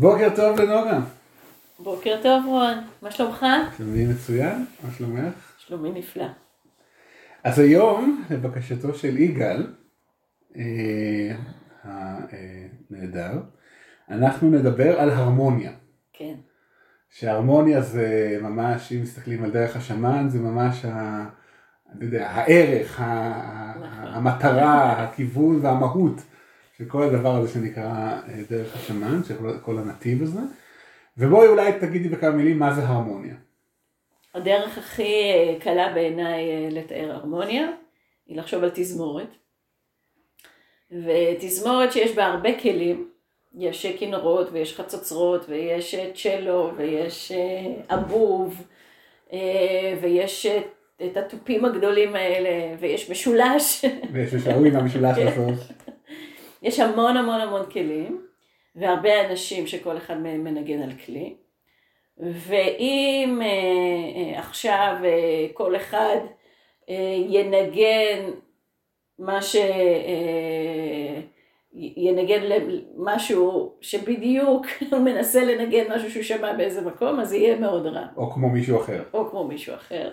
בוקר טוב לנוגה. בוקר טוב רון, מה שלומך? שלומי מצוין, מה שלומך? שלומי נפלא. אז היום, לבקשתו של יגאל, אה, הנהדר, אנחנו נדבר על הרמוניה. כן. שהרמוניה זה ממש, אם מסתכלים על דרך השמן, זה ממש ה... אני יודע, הערך, ה- נכון. המטרה, הכיוון והמהות של כל הדבר הזה שנקרא אה, דרך השמן, של כל- כל הנתיב הזה. ובואי אולי תגידי בכמה מילים מה זה הרמוניה. הדרך הכי אה, קלה בעיניי אה, לתאר הרמוניה היא לחשוב על תזמורת. ותזמורת שיש בה הרבה כלים, יש כינורות ויש חצוצרות ויש צ'לו ויש אבוב ויש את התופים הגדולים האלה ויש משולש. ויש משהו עם המשולש כן. בסוף. יש המון המון המון כלים, והרבה אנשים שכל אחד מהם מנגן על כלי. ואם אה, אה, עכשיו אה, כל אחד אה, ינגן מה ש... אה, ינגן משהו שבדיוק מנסה לנגן משהו שהוא שמע באיזה מקום, אז זה יהיה מאוד רע. או כמו מישהו אחר. או כמו מישהו אחר.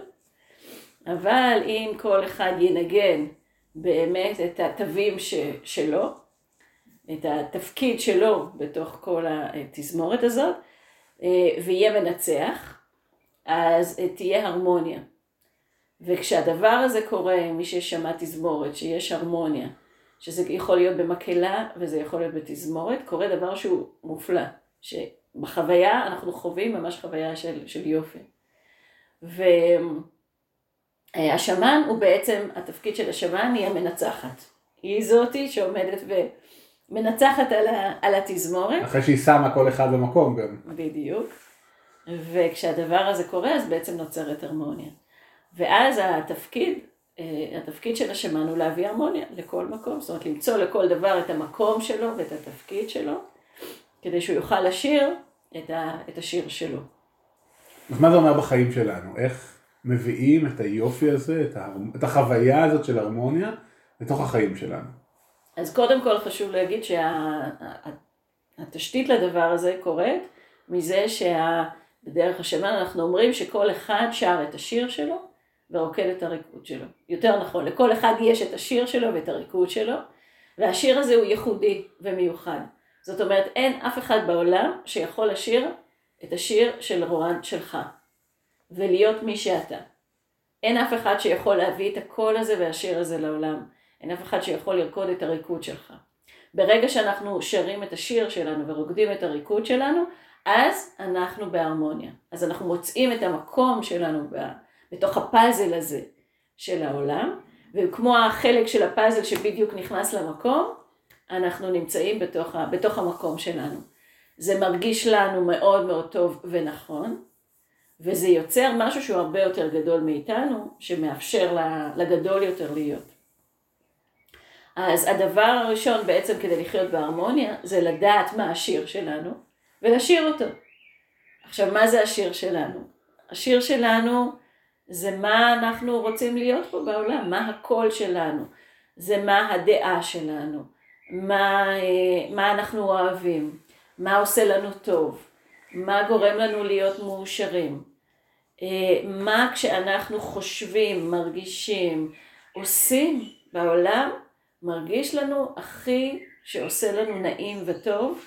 אבל אם כל אחד ינגן באמת את התווים ש, שלו, את התפקיד שלו בתוך כל התזמורת הזאת, אה, ויהיה מנצח, אז אה, תהיה הרמוניה. וכשהדבר הזה קורה, מי ששמע תזמורת, שיש הרמוניה, שזה יכול להיות במקהלה וזה יכול להיות בתזמורת, קורה דבר שהוא מופלא, שבחוויה אנחנו חווים ממש חוויה של, של יופי. והשמן הוא בעצם, התפקיד של השמן היא המנצחת. היא זאתי שעומדת ומנצחת על, ה, על התזמורת, אחרי שהיא שמה כל אחד במקום גם. בדיוק. וכשהדבר הזה קורה, אז בעצם נוצרת הרמוניה. ואז התפקיד, אה, התפקיד של השמן הוא להביא הרמוניה לכל מקום. זאת אומרת, למצוא לכל דבר את המקום שלו ואת התפקיד שלו, כדי שהוא יוכל לשיר את, ה, את השיר שלו. אז מה זה אומר בחיים שלנו? איך מביאים את היופי הזה, את, ההר... את החוויה הזאת של הרמוניה, לתוך החיים שלנו? אז קודם כל חשוב להגיד שהתשתית לדבר הזה קורית מזה שבדרך השמן אנחנו אומרים שכל אחד שר את השיר שלו ורוקד את הריקוד שלו. יותר נכון, לכל אחד יש את השיר שלו ואת הריקוד שלו, והשיר הזה הוא ייחודי ומיוחד. זאת אומרת, אין אף אחד בעולם שיכול לשיר את השיר של רוען שלך, ולהיות מי שאתה. אין אף אחד שיכול להביא את הקול הזה והשיר הזה לעולם. אין אף אחד שיכול לרקוד את הריקוד שלך. ברגע שאנחנו שרים את השיר שלנו ורוקדים את הריקוד שלנו, אז אנחנו בהרמוניה. אז אנחנו מוצאים את המקום שלנו בתוך הפאזל הזה של העולם, וכמו החלק של הפאזל שבדיוק נכנס למקום, אנחנו נמצאים בתוך, ה- בתוך המקום שלנו. זה מרגיש לנו מאוד מאוד טוב ונכון, וזה יוצר משהו שהוא הרבה יותר גדול מאיתנו, שמאפשר לגדול יותר להיות. אז הדבר הראשון בעצם כדי לחיות בהרמוניה, זה לדעת מה השיר שלנו, ולשיר אותו. עכשיו, מה זה השיר שלנו? השיר שלנו זה מה אנחנו רוצים להיות פה בעולם, מה הקול שלנו, זה מה הדעה שלנו, מה, אה, מה אנחנו אוהבים, מה עושה לנו טוב, מה גורם לנו להיות מאושרים, אה, מה כשאנחנו חושבים, מרגישים, עושים בעולם, מרגיש לנו הכי שעושה לנו נעים וטוב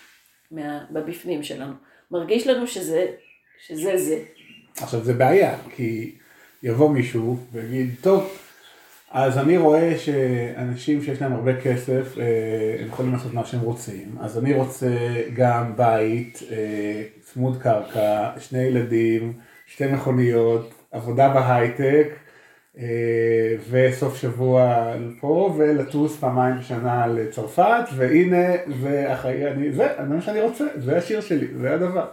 מה, בבפנים שלנו. מרגיש לנו שזה, שזה זה. עכשיו זה בעיה, כי יבוא מישהו ויגיד, טוב, אז אני רואה שאנשים שיש להם הרבה כסף, אה, הם יכולים לעשות מה שהם רוצים, אז אני רוצה גם בית, אה, צמוד קרקע, שני ילדים, שתי מכוניות, עבודה בהייטק, וסוף שבוע פה, ולטוס פעמיים בשנה לצרפת, והנה, זה אחרי, אני, זה, זה מה שאני רוצה, זה השיר שלי, זה הדבר.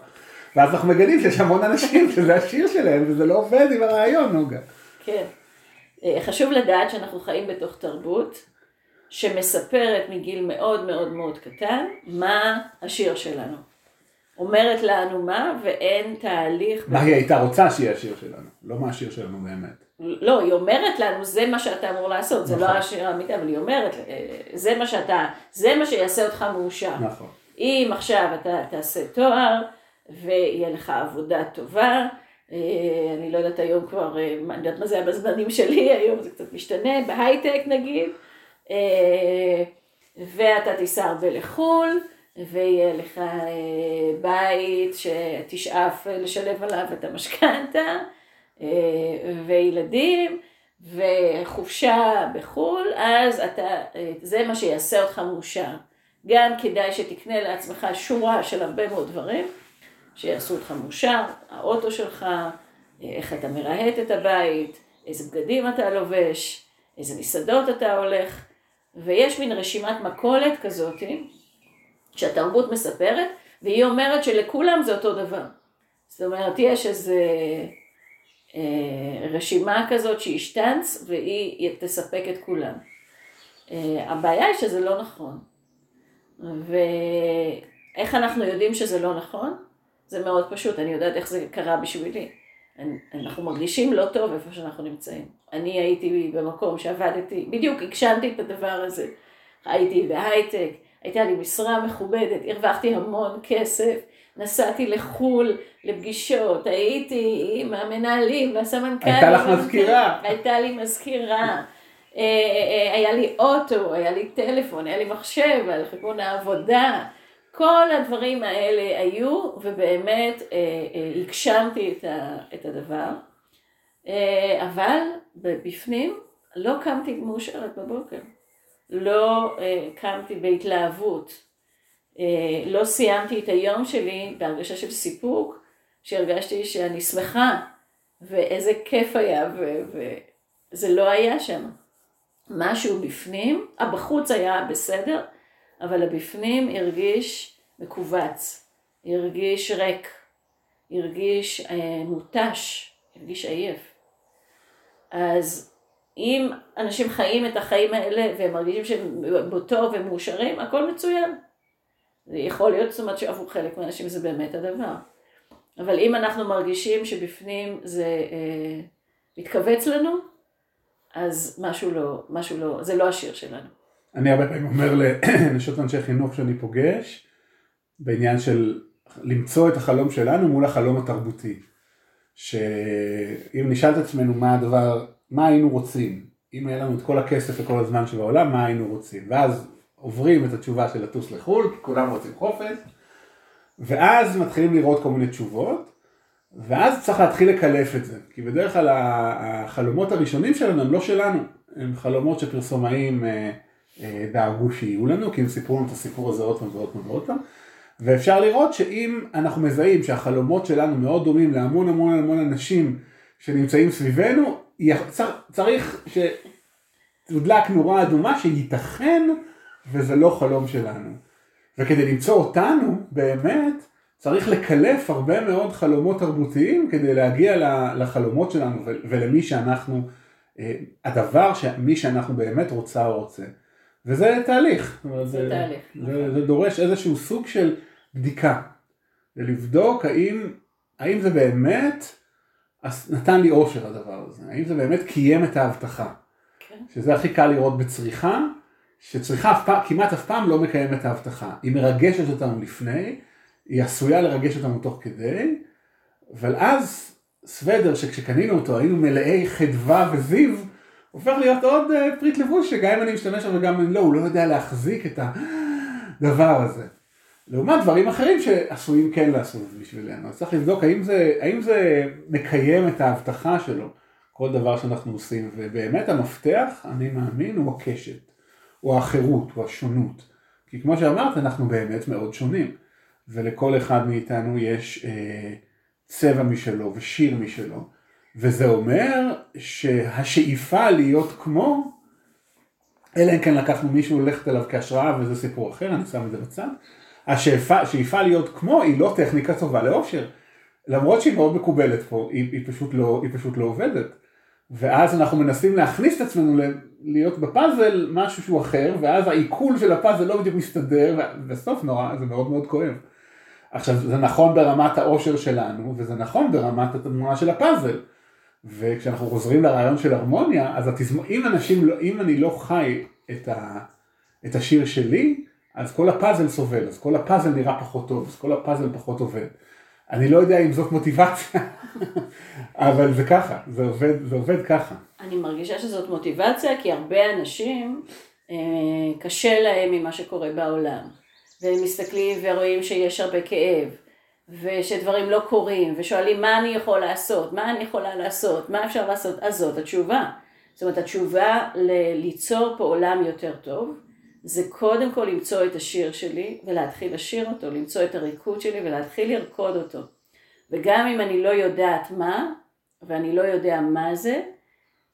ואז אנחנו מגלים שיש המון אנשים שזה השיר שלהם, וזה לא עובד עם הרעיון, נוגה. כן. אה, חשוב לדעת שאנחנו חיים בתוך תרבות שמספרת מגיל מאוד מאוד מאוד קטן מה השיר שלנו. אומרת לנו מה, ואין תהליך... מה היא הייתה רוצה שיהיה השיר שלנו, לא מה השיר שלנו באמת. לא, היא אומרת לנו, זה מה שאתה אמור לעשות, זה לא נכון. השיר האמיתי, אבל היא אומרת, אה, זה מה שאתה, זה מה שיעשה אותך מאושר. נכון. אם עכשיו אתה תעשה תואר ויהיה לך עבודה טובה, אה, אני לא יודעת היום כבר, אה, אני יודעת מה זה היה בזמנים שלי, היום זה קצת משתנה, בהייטק נגיד, ואתה תיסע הרבה לחו"ל, ויהיה לך בית שתשאף לשלב עליו את המשכנתה, וילדים, וחופשה בחו"ל, אז אתה, זה מה שיעשה אותך מאושר. גם כדאי שתקנה לעצמך שורה של הרבה מאוד דברים. שיעשו אותך מאושר, האוטו שלך, איך אתה מרהט את הבית, איזה בגדים אתה לובש, איזה מסעדות אתה הולך, ויש מין רשימת מכולת כזאת, שהתרבות מספרת, והיא אומרת שלכולם זה אותו דבר. זאת אומרת, יש איזה אה, רשימה כזאת שהיא שטנץ, והיא תספק את כולם. אה, הבעיה היא שזה לא נכון. ואיך אנחנו יודעים שזה לא נכון? זה מאוד פשוט, אני יודעת איך זה קרה בשבילי. אנחנו מרגישים לא טוב איפה שאנחנו נמצאים. אני הייתי במקום שעבדתי, בדיוק הגשמתי את הדבר הזה. הייתי בהייטק, הייתה לי משרה מכובדת, הרווחתי המון כסף, נסעתי לחו"ל לפגישות, הייתי עם המנהלים והסמנכ"לים. הייתה לך מזכירה. הייתה לי מזכירה. אה, אה, היה לי אוטו, היה לי טלפון, היה לי מחשב, על חשבון העבודה. כל הדברים האלה היו, ובאמת אה, אה, הגשמתי את, ה, את הדבר, אה, אבל בפנים לא קמתי מאושרת בבוקר, לא קמתי בהתלהבות, לא סיימתי את היום שלי בהרגשה של סיפוק, שהרגשתי שאני שמחה, ואיזה כיף היה, וזה לא היה שם. משהו בפנים, הבחוץ היה בסדר, אבל הבפנים הרגיש מכווץ, הרגיש ריק, הרגיש אה, מותש, הרגיש עייף. אז אם אנשים חיים את החיים האלה והם מרגישים שהם בטוב ומאושרים, הכל מצוין. זה יכול להיות, זאת אומרת שעבור חלק מהאנשים זה באמת הדבר. אבל אם אנחנו מרגישים שבפנים זה אה, מתכווץ לנו, אז משהו לא, משהו לא, זה לא השיר שלנו. אני הרבה פעמים אומר לנשות אנשי חינוך שאני פוגש, בעניין של למצוא את החלום שלנו מול החלום התרבותי. שאם נשאל את עצמנו מה הדבר, מה היינו רוצים, אם היה לנו את כל הכסף וכל הזמן שבעולם, מה היינו רוצים. ואז עוברים את התשובה של לטוס לחו"ל, כי כולם רוצים חופש, ואז מתחילים לראות כל מיני תשובות, ואז צריך להתחיל לקלף את זה. כי בדרך כלל החלומות הראשונים שלנו הם לא שלנו, הם חלומות שפרסומאים אה, אה, דאגו שיהיו לנו, כי הם סיפרו לנו את הסיפור הזה עוד פעם ועוד פעם ועוד פעם. ואפשר לראות שאם אנחנו מזהים שהחלומות שלנו מאוד דומים להמון המון המון אנשים שנמצאים סביבנו, צריך שתודלק נורה אדומה שייתכן וזה לא חלום שלנו. וכדי למצוא אותנו באמת צריך לקלף הרבה מאוד חלומות תרבותיים כדי להגיע לחלומות שלנו ולמי שאנחנו, אה, הדבר שמי שאנחנו באמת רוצה או רוצה. וזה תהליך. זה, זה תהליך. זה, זה דורש איזשהו סוג של בדיקה. ולבדוק האם, האם זה באמת נתן לי אושר הדבר הזה, האם זה באמת קיים את ההבטחה. כן. שזה הכי קל לראות בצריכה, שצריכה אף פעם, כמעט אף פעם לא מקיימת את ההבטחה. היא מרגשת אותנו לפני, היא עשויה לרגש אותנו תוך כדי, אבל אז סוודר שכשקנינו אותו היינו מלאי חדווה וזיו, הופך להיות עוד אה, פריט לבוש שגם אם אני משתמש בו וגם אם לא, הוא לא יודע להחזיק את הדבר הזה. לעומת דברים אחרים שעשויים כן לעשות בשבילנו. אז צריך לבדוק האם זה, האם זה מקיים את ההבטחה שלו, כל דבר שאנחנו עושים. ובאמת המפתח, אני מאמין, הוא הקשת, הוא החירות, הוא השונות. כי כמו שאמרת, אנחנו באמת מאוד שונים. ולכל אחד מאיתנו יש אה, צבע משלו ושיר משלו. וזה אומר שהשאיפה להיות כמו, אלא אם כן לקחנו מישהו ללכת אליו כהשראה וזה סיפור אחר, אני שם את זה בצד, השאיפה להיות כמו היא לא טכניקה טובה לאושר. למרות שהיא מאוד מקובלת פה, היא, היא, פשוט לא, היא פשוט לא עובדת. ואז אנחנו מנסים להכניס את עצמנו להיות בפאזל משהו שהוא אחר, ואז העיכול של הפאזל לא בדיוק מסתדר, ובסוף נורא, זה מאוד מאוד כואב. עכשיו, זה נכון ברמת האושר שלנו, וזה נכון ברמת התמונה של הפאזל. וכשאנחנו חוזרים לרעיון של הרמוניה, אז התזמ... אם אנשים, לא, אם אני לא חי את, ה... את השיר שלי, אז כל הפאזל סובל, אז כל הפאזל נראה פחות טוב, אז כל הפאזל פחות עובד. אני לא יודע אם זאת מוטיבציה, אבל זה ככה, זה עובד, זה עובד ככה. אני מרגישה שזאת מוטיבציה, כי הרבה אנשים, אה, קשה להם ממה שקורה בעולם. והם מסתכלים ורואים שיש הרבה כאב, ושדברים לא קורים, ושואלים מה אני יכול לעשות, מה אני יכולה לעשות, מה אפשר לעשות, אז זאת התשובה. זאת אומרת, התשובה ל- ליצור פה עולם יותר טוב, זה קודם כל למצוא את השיר שלי ולהתחיל לשיר אותו, למצוא את הריקוד שלי ולהתחיל לרקוד אותו. וגם אם אני לא יודעת מה, ואני לא יודע מה זה,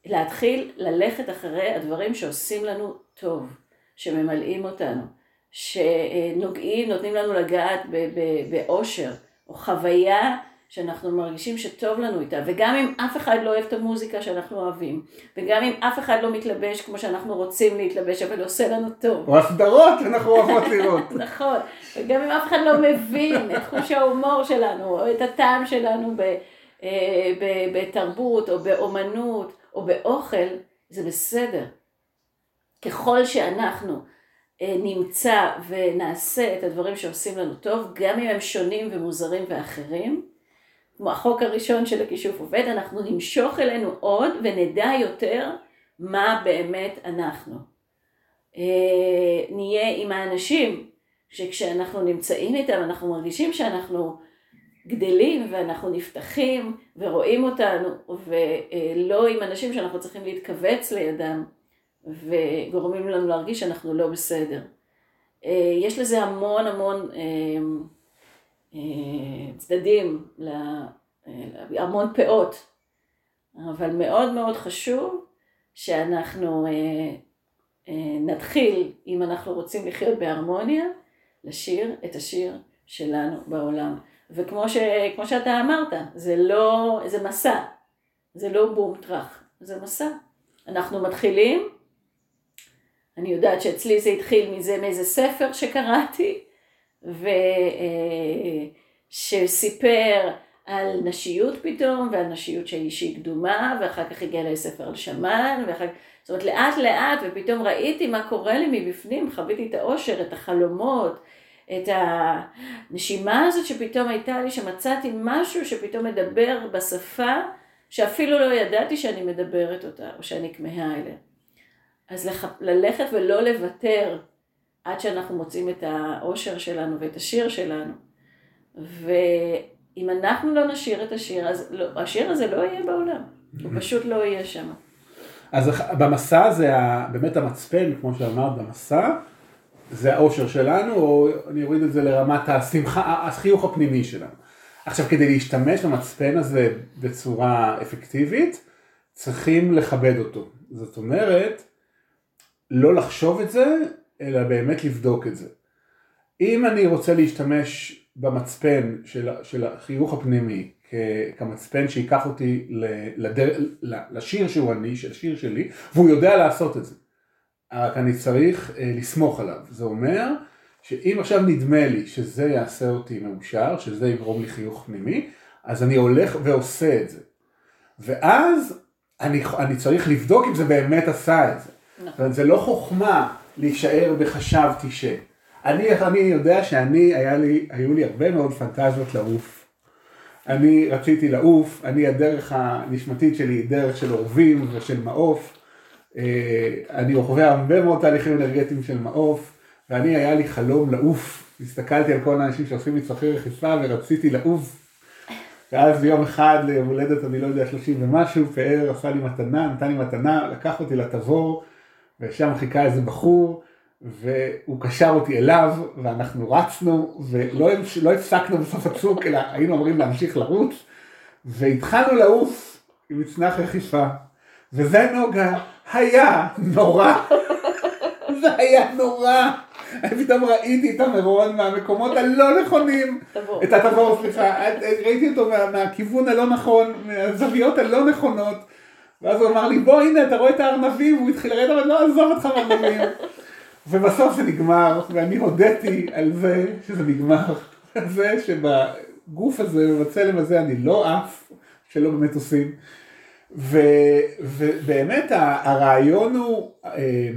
להתחיל ללכת אחרי הדברים שעושים לנו טוב, שממלאים אותנו, שנוגעים, נותנים לנו לגעת באושר, או חוויה שאנחנו מרגישים שטוב לנו איתה, וגם אם אף אחד לא אוהב את המוזיקה שאנחנו אוהבים, וגם אם אף אחד לא מתלבש כמו שאנחנו רוצים להתלבש, אבל עושה לנו טוב. או הסדרות שאנחנו אוהבות לראות. נכון, וגם אם אף אחד לא מבין את חוש ההומור שלנו, או את הטעם שלנו אה, בתרבות, או באומנות, או באוכל, זה בסדר. ככל שאנחנו אה, נמצא ונעשה את הדברים שעושים לנו טוב, גם אם הם שונים ומוזרים ואחרים, כמו החוק הראשון של הכישוף עובד, אנחנו נמשוך אלינו עוד ונדע יותר מה באמת אנחנו. אה, נהיה עם האנשים שכשאנחנו נמצאים איתם אנחנו מרגישים שאנחנו גדלים ואנחנו נפתחים ורואים אותנו ולא עם אנשים שאנחנו צריכים להתכווץ לידם וגורמים לנו להרגיש שאנחנו לא בסדר. אה, יש לזה המון המון אה, צדדים, המון פאות, אבל מאוד מאוד חשוב שאנחנו נתחיל, אם אנחנו רוצים לחיות בהרמוניה, לשיר את השיר שלנו בעולם. וכמו ש, שאתה אמרת, זה לא, זה מסע, זה לא בום טראח, זה מסע. אנחנו מתחילים, אני יודעת שאצלי זה התחיל מזה מאיזה ספר שקראתי, ושסיפר על נשיות פתאום, ועל נשיות של אישי קדומה, ואחר כך הגיע לי ספר על שמן, ואחר כך, זאת אומרת לאט לאט, ופתאום ראיתי מה קורה לי מבפנים, חוויתי את האושר, את החלומות, את הנשימה הזאת שפתאום הייתה לי, שמצאתי משהו שפתאום מדבר בשפה שאפילו לא ידעתי שאני מדברת אותה, או שאני כמהה אליה. אז לח... ללכת ולא לוותר עד שאנחנו מוצאים את האושר שלנו ואת השיר שלנו. ואם אנחנו לא נשיר את השיר, אז לא, השיר הזה לא יהיה בעולם, הוא פשוט לא יהיה שם. אז במסע זה באמת המצפן, כמו שאמרת, במסע, זה האושר שלנו, או אני אוריד את זה לרמת השמחה, החיוך הפנימי שלנו. עכשיו, כדי להשתמש במצפן הזה בצורה אפקטיבית, צריכים לכבד אותו. זאת אומרת, לא לחשוב את זה, אלא באמת לבדוק את זה. אם אני רוצה להשתמש במצפן של, של החיוך הפנימי כמצפן שייקח אותי לדר, לשיר שהוא אני, של השיר שלי, והוא יודע לעשות את זה. רק אני צריך אה, לסמוך עליו. זה אומר שאם עכשיו נדמה לי שזה יעשה אותי מאושר, שזה יגרום לי חיוך פנימי, אז אני הולך ועושה את זה. ואז אני, אני צריך לבדוק אם זה באמת עשה את זה. נכון. זה לא חוכמה להישאר בחשבתי ש... אני, אני יודע שאני, היה לי, היו לי הרבה מאוד פנטזיות לעוף. אני רציתי לעוף, אני הדרך הנשמתית שלי היא דרך של אורבים ושל מעוף. אה, אני עובר הרבה מאוד תהליכים אנרגטיים של מעוף, ואני היה לי חלום לעוף. הסתכלתי על כל האנשים שעושים מצרכי רכיפה ורציתי לעוף. ואז ביום אחד ליום הולדת, אני לא יודע, 30 ומשהו, פאר עשה לי מתנה, נתן לי מתנה, לקח אותי לתבור, ושם חיכה איזה בחור, והוא קשר אותי אליו, ואנחנו רצנו, ולא לא הפסקנו בסוף הצוק, אלא היינו אמורים להמשיך לרוץ, והתחלנו לעוף עם מצנח רכיפה, וזה נוגה היה נורא, זה היה נורא. פתאום ראיתי את המרון מהמקומות הלא נכונים, את התבור, סליחה, ראיתי אותו מה, מהכיוון הלא נכון, מהזוויות הלא נכונות, ואז הוא אמר לי בוא הנה אתה רואה את הארנבים, והוא התחיל לרדת, אבל לא עזוב אותך מהארנבים, ובסוף זה נגמר, ואני הודיתי על זה שזה נגמר, על זה שבגוף הזה, בצלם הזה אני לא עף, שלא באמת עושים. ו, ובאמת הרעיון הוא, אה,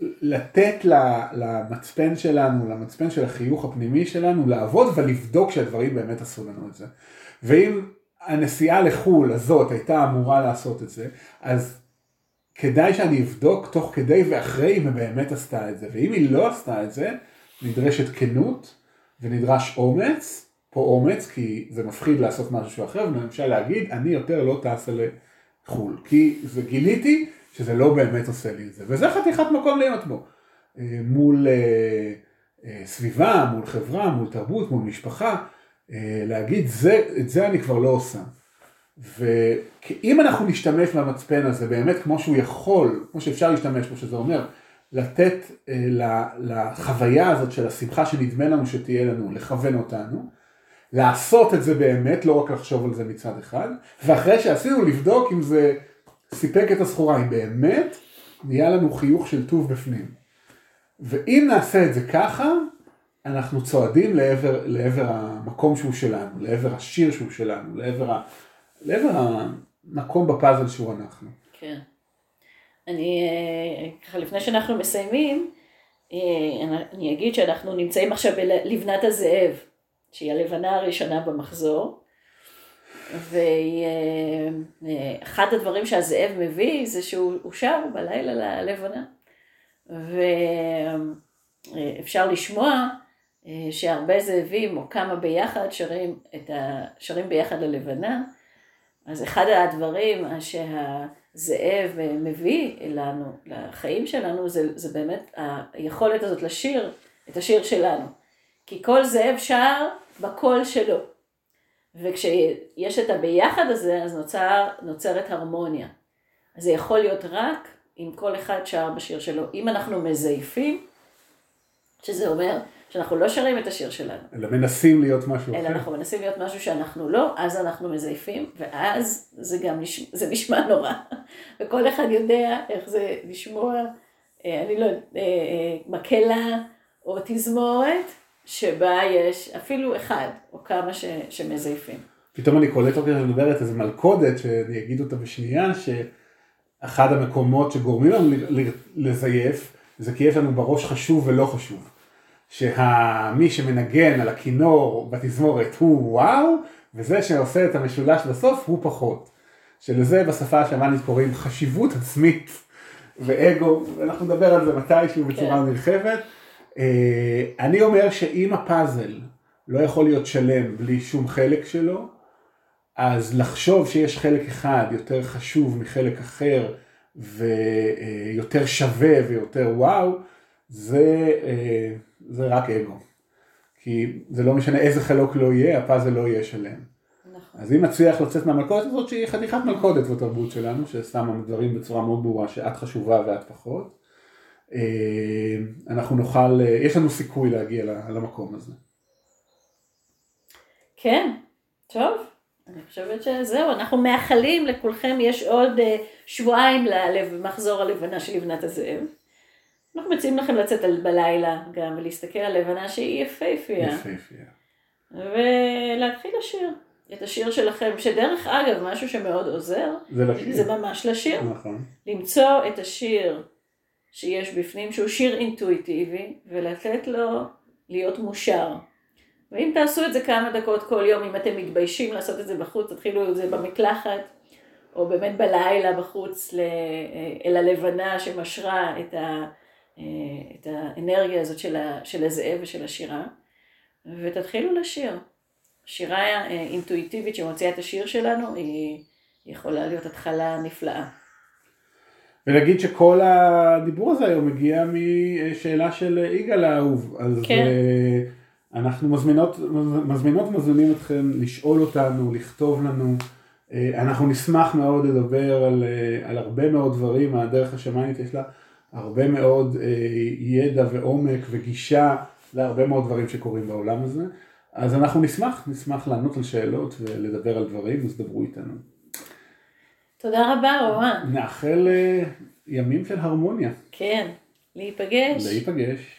לתת למצפן שלנו, למצפן של החיוך הפנימי שלנו, לעבוד ולבדוק שהדברים באמת עשו לנו את זה. ואם הנסיעה לחו"ל הזאת הייתה אמורה לעשות את זה, אז כדאי שאני אבדוק תוך כדי ואחרי אם היא באמת עשתה את זה. ואם היא לא עשתה את זה, נדרשת כנות ונדרש אומץ, פה אומץ כי זה מפחיד לעשות משהו אחר, ולמשל להגיד אני יותר לא טסה לחו"ל, כי זה גיליתי שזה לא באמת עושה לי את זה, וזה חתיכת מקום להיות בו, אה, מול אה, אה, סביבה, מול חברה, מול תרבות, מול משפחה, להגיד זה, את זה אני כבר לא עושה. ואם אנחנו נשתמש במצפן הזה באמת כמו שהוא יכול, כמו שאפשר להשתמש בו, שזה אומר לתת לחוויה הזאת של השמחה שנדמה לנו שתהיה לנו, לכוון אותנו, לעשות את זה באמת, לא רק לחשוב על זה מצד אחד, ואחרי שעשינו לבדוק אם זה סיפק את הסחורה, אם באמת נהיה לנו חיוך של טוב בפנים. ואם נעשה את זה ככה, אנחנו צועדים לעבר, לעבר המקום שהוא שלנו, לעבר השיר שהוא שלנו, לעבר, ה, לעבר המקום בפאזל שהוא אנחנו. כן. אני, אה, ככה לפני שאנחנו מסיימים, אה, אני אגיד שאנחנו נמצאים עכשיו בלבנת הזאב, שהיא הלבנה הראשונה במחזור. ואחד הדברים שהזאב מביא זה שהוא שר בלילה ללבנה. ואפשר לשמוע אה, שהרבה זאבים או כמה ביחד שרים, את ה... שרים ביחד ללבנה. אז אחד הדברים שהזאב מביא לנו, לחיים שלנו, זה, זה באמת היכולת הזאת לשיר את השיר שלנו. כי כל זאב שר בקול שלו. וכשיש את הביחד הזה, אז נוצר, נוצרת הרמוניה. אז זה יכול להיות רק אם כל אחד שר בשיר שלו. אם אנחנו מזייפים, שזה אומר שאנחנו לא שרים את השיר שלנו. אלא מנסים להיות משהו אלא אחר. אלא אנחנו מנסים להיות משהו שאנחנו לא, אז אנחנו מזייפים, ואז זה גם נשמע, זה נשמע נורא. וכל אחד יודע איך זה לשמוע, אה, אני לא, יודעת, אה, אה, מקהלה או תזמורת. שבה יש אפילו אחד או כמה ש, שמזייפים. פתאום אני קולט אותי מדברת איזה מלכודת שאני אגיד אותה בשנייה שאחד המקומות שגורמים לנו לזייף זה כי יש לנו בראש חשוב ולא חשוב. שמי שמנגן על הכינור בתזמורת הוא וואו וזה שעושה את המשולש בסוף הוא פחות. שלזה בשפה השמאנית קוראים חשיבות עצמית ואגו ואנחנו נדבר על זה מתישהו בצורה כן. נרחבת. אה, אני אומר שאם הפאזל לא יכול להיות שלם בלי שום חלק שלו, אז לחשוב שיש חלק אחד יותר חשוב מחלק אחר ויותר שווה ויותר וואו, זה, אה, זה רק אגו. כי זה לא משנה איזה חלוק לא יהיה, הפאזל לא יהיה שלם. נכון. אז אם נצליח לצאת מהמלכודת הזאת שהיא חתיכת מלכודת בתרבות שלנו, ששמה דברים בצורה מאוד ברורה שאת חשובה ואת פחות, אה, אנחנו נוכל, אה, יש לנו סיכוי להגיע למקום הזה. כן, טוב, אני חושבת שזהו, אנחנו מאחלים לכולכם, יש עוד אה, שבועיים למחזור הלבנה של לבנת הזאב. אנחנו מציעים לכם לצאת בלילה גם ולהסתכל על לבנה שהיא יפהפייה. יפהפייה. ולהתחיל לשיר. את השיר שלכם, שדרך אגב, משהו שמאוד עוזר, זה, לשיר. זה ממש לשיר. נכון. למצוא את השיר שיש בפנים, שהוא שיר אינטואיטיבי, ולתת לו להיות מושר. ואם תעשו את זה כמה דקות כל יום, אם אתם מתביישים לעשות את זה בחוץ, תתחילו את זה במקלחת, או באמת בלילה בחוץ אל הלבנה שמשרה את, ה, את האנרגיה הזאת של, ה, של הזאב ושל השירה, ותתחילו לשיר. שירה אינטואיטיבית שמוציאה את השיר שלנו, היא יכולה להיות התחלה נפלאה. ולהגיד שכל הדיבור הזה היום מגיע משאלה של יגאל האהוב. אז כן. אה, אנחנו מזמינות, מזמינות ומזמינים אתכם לשאול אותנו, לכתוב לנו. אה, אנחנו נשמח מאוד לדבר על, אה, על הרבה מאוד דברים, הדרך השמאנית יש לה הרבה מאוד ידע ועומק וגישה להרבה מאוד דברים שקורים בעולם הזה. אז אנחנו נשמח, נשמח לענות על שאלות ולדבר על דברים, אז דברו איתנו. תודה רבה, רומן. נאחל uh, ימים של הרמוניה. כן, להיפגש. להיפגש.